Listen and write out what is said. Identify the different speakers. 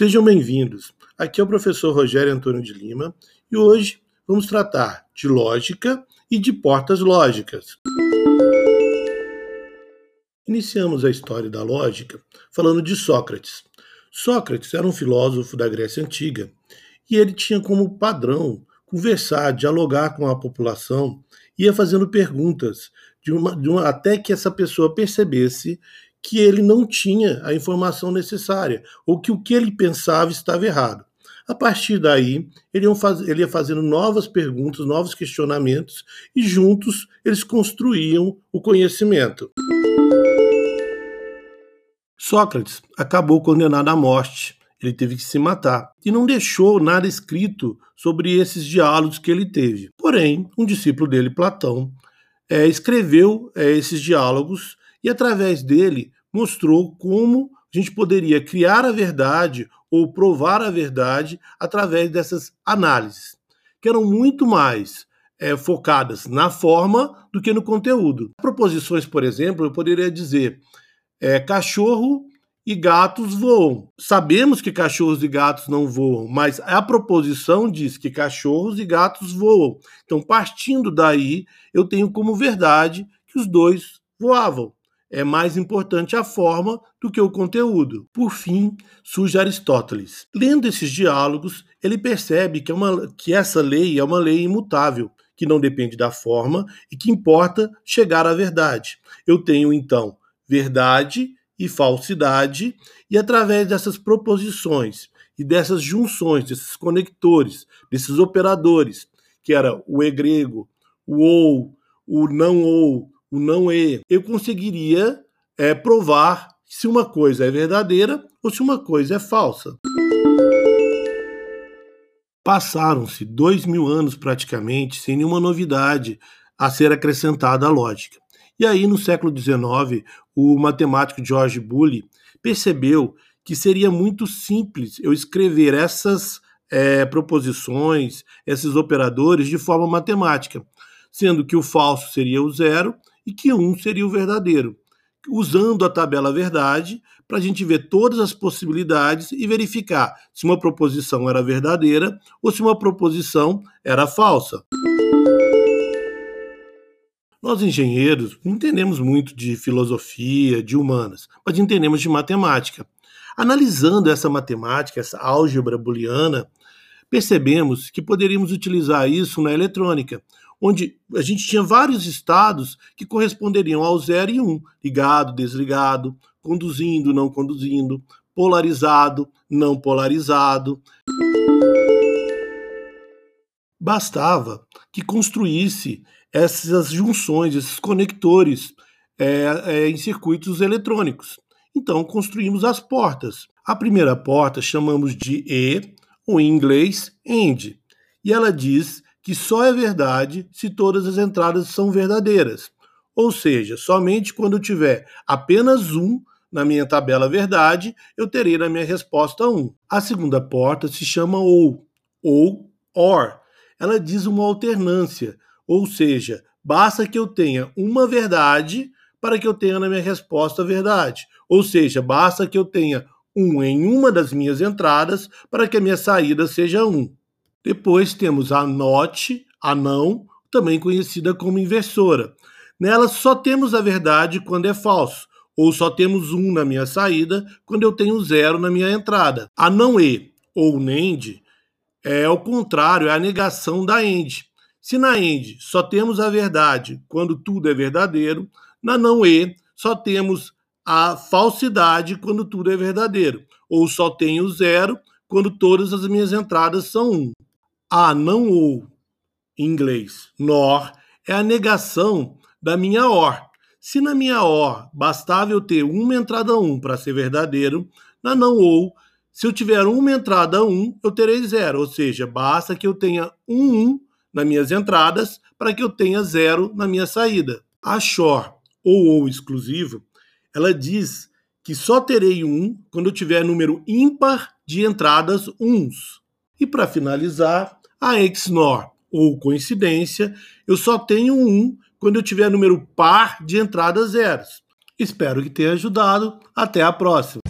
Speaker 1: Sejam bem-vindos. Aqui é o professor Rogério Antônio de Lima e hoje vamos tratar de lógica e de portas lógicas. Iniciamos a história da lógica falando de Sócrates. Sócrates era um filósofo da Grécia Antiga e ele tinha como padrão conversar, dialogar com a população, ia fazendo perguntas, de uma, de uma, até que essa pessoa percebesse que ele não tinha a informação necessária, ou que o que ele pensava estava errado. A partir daí, ele ia, fazendo novas perguntas, novos questionamentos, e juntos eles construíam o conhecimento. Sócrates acabou condenado à morte. Ele teve que se matar e não deixou nada escrito sobre esses diálogos que ele teve. Porém, um discípulo dele, Platão, é, escreveu é, esses diálogos e através dele mostrou como a gente poderia criar a verdade ou provar a verdade através dessas análises, que eram muito mais é, focadas na forma do que no conteúdo. Proposições, por exemplo, eu poderia dizer é, cachorro e gatos voam. Sabemos que cachorros e gatos não voam, mas a proposição diz que cachorros e gatos voam. Então, partindo daí, eu tenho como verdade que os dois voavam é mais importante a forma do que o conteúdo. Por fim, surge Aristóteles. Lendo esses diálogos, ele percebe que, é uma, que essa lei é uma lei imutável, que não depende da forma e que importa chegar à verdade. Eu tenho então verdade e falsidade, e através dessas proposições e dessas junções, desses conectores, desses operadores, que era o e grego, o ou, o não ou, o não é, eu conseguiria é, provar se uma coisa é verdadeira ou se uma coisa é falsa. Passaram-se dois mil anos praticamente sem nenhuma novidade a ser acrescentada à lógica. E aí, no século XIX, o matemático George Bully percebeu que seria muito simples eu escrever essas é, proposições, esses operadores de forma matemática, sendo que o falso seria o zero e que um seria o verdadeiro, usando a tabela verdade para a gente ver todas as possibilidades e verificar se uma proposição era verdadeira ou se uma proposição era falsa. Nós, engenheiros, não entendemos muito de filosofia, de humanas, mas entendemos de matemática. Analisando essa matemática, essa álgebra booleana, percebemos que poderíamos utilizar isso na eletrônica, onde a gente tinha vários estados que corresponderiam ao 0 e 1, um, ligado, desligado, conduzindo, não conduzindo, polarizado, não polarizado. Bastava que construísse essas junções, esses conectores é, é, em circuitos eletrônicos. Então construímos as portas. A primeira porta chamamos de E, em inglês, AND, e ela diz que só é verdade se todas as entradas são verdadeiras. Ou seja, somente quando eu tiver apenas um na minha tabela verdade, eu terei na minha resposta um. A segunda porta se chama ou, ou or. Ela diz uma alternância, ou seja, basta que eu tenha uma verdade para que eu tenha na minha resposta verdade. Ou seja, basta que eu tenha um em uma das minhas entradas para que a minha saída seja um. Depois temos a NOT, a não, também conhecida como inversora. Nela só temos a verdade quando é falso, ou só temos um na minha saída quando eu tenho zero na minha entrada. A não e ou NEND é o contrário, é a negação da END. Se na END só temos a verdade quando tudo é verdadeiro, na não e só temos a falsidade quando tudo é verdadeiro, ou só tenho zero quando todas as minhas entradas são um. A não ou, em inglês, nor, é a negação da minha or. Se na minha or bastava eu ter uma entrada 1 para ser verdadeiro, na não ou, se eu tiver uma entrada 1, eu terei zero, ou seja, basta que eu tenha um 1 nas minhas entradas para que eu tenha zero na minha saída. A shor, ou ou exclusivo, ela diz que só terei um quando eu tiver número ímpar de entradas uns. E para finalizar, a XNOR, ou coincidência, eu só tenho um quando eu tiver número par de entradas zeros. Espero que tenha ajudado. Até a próxima!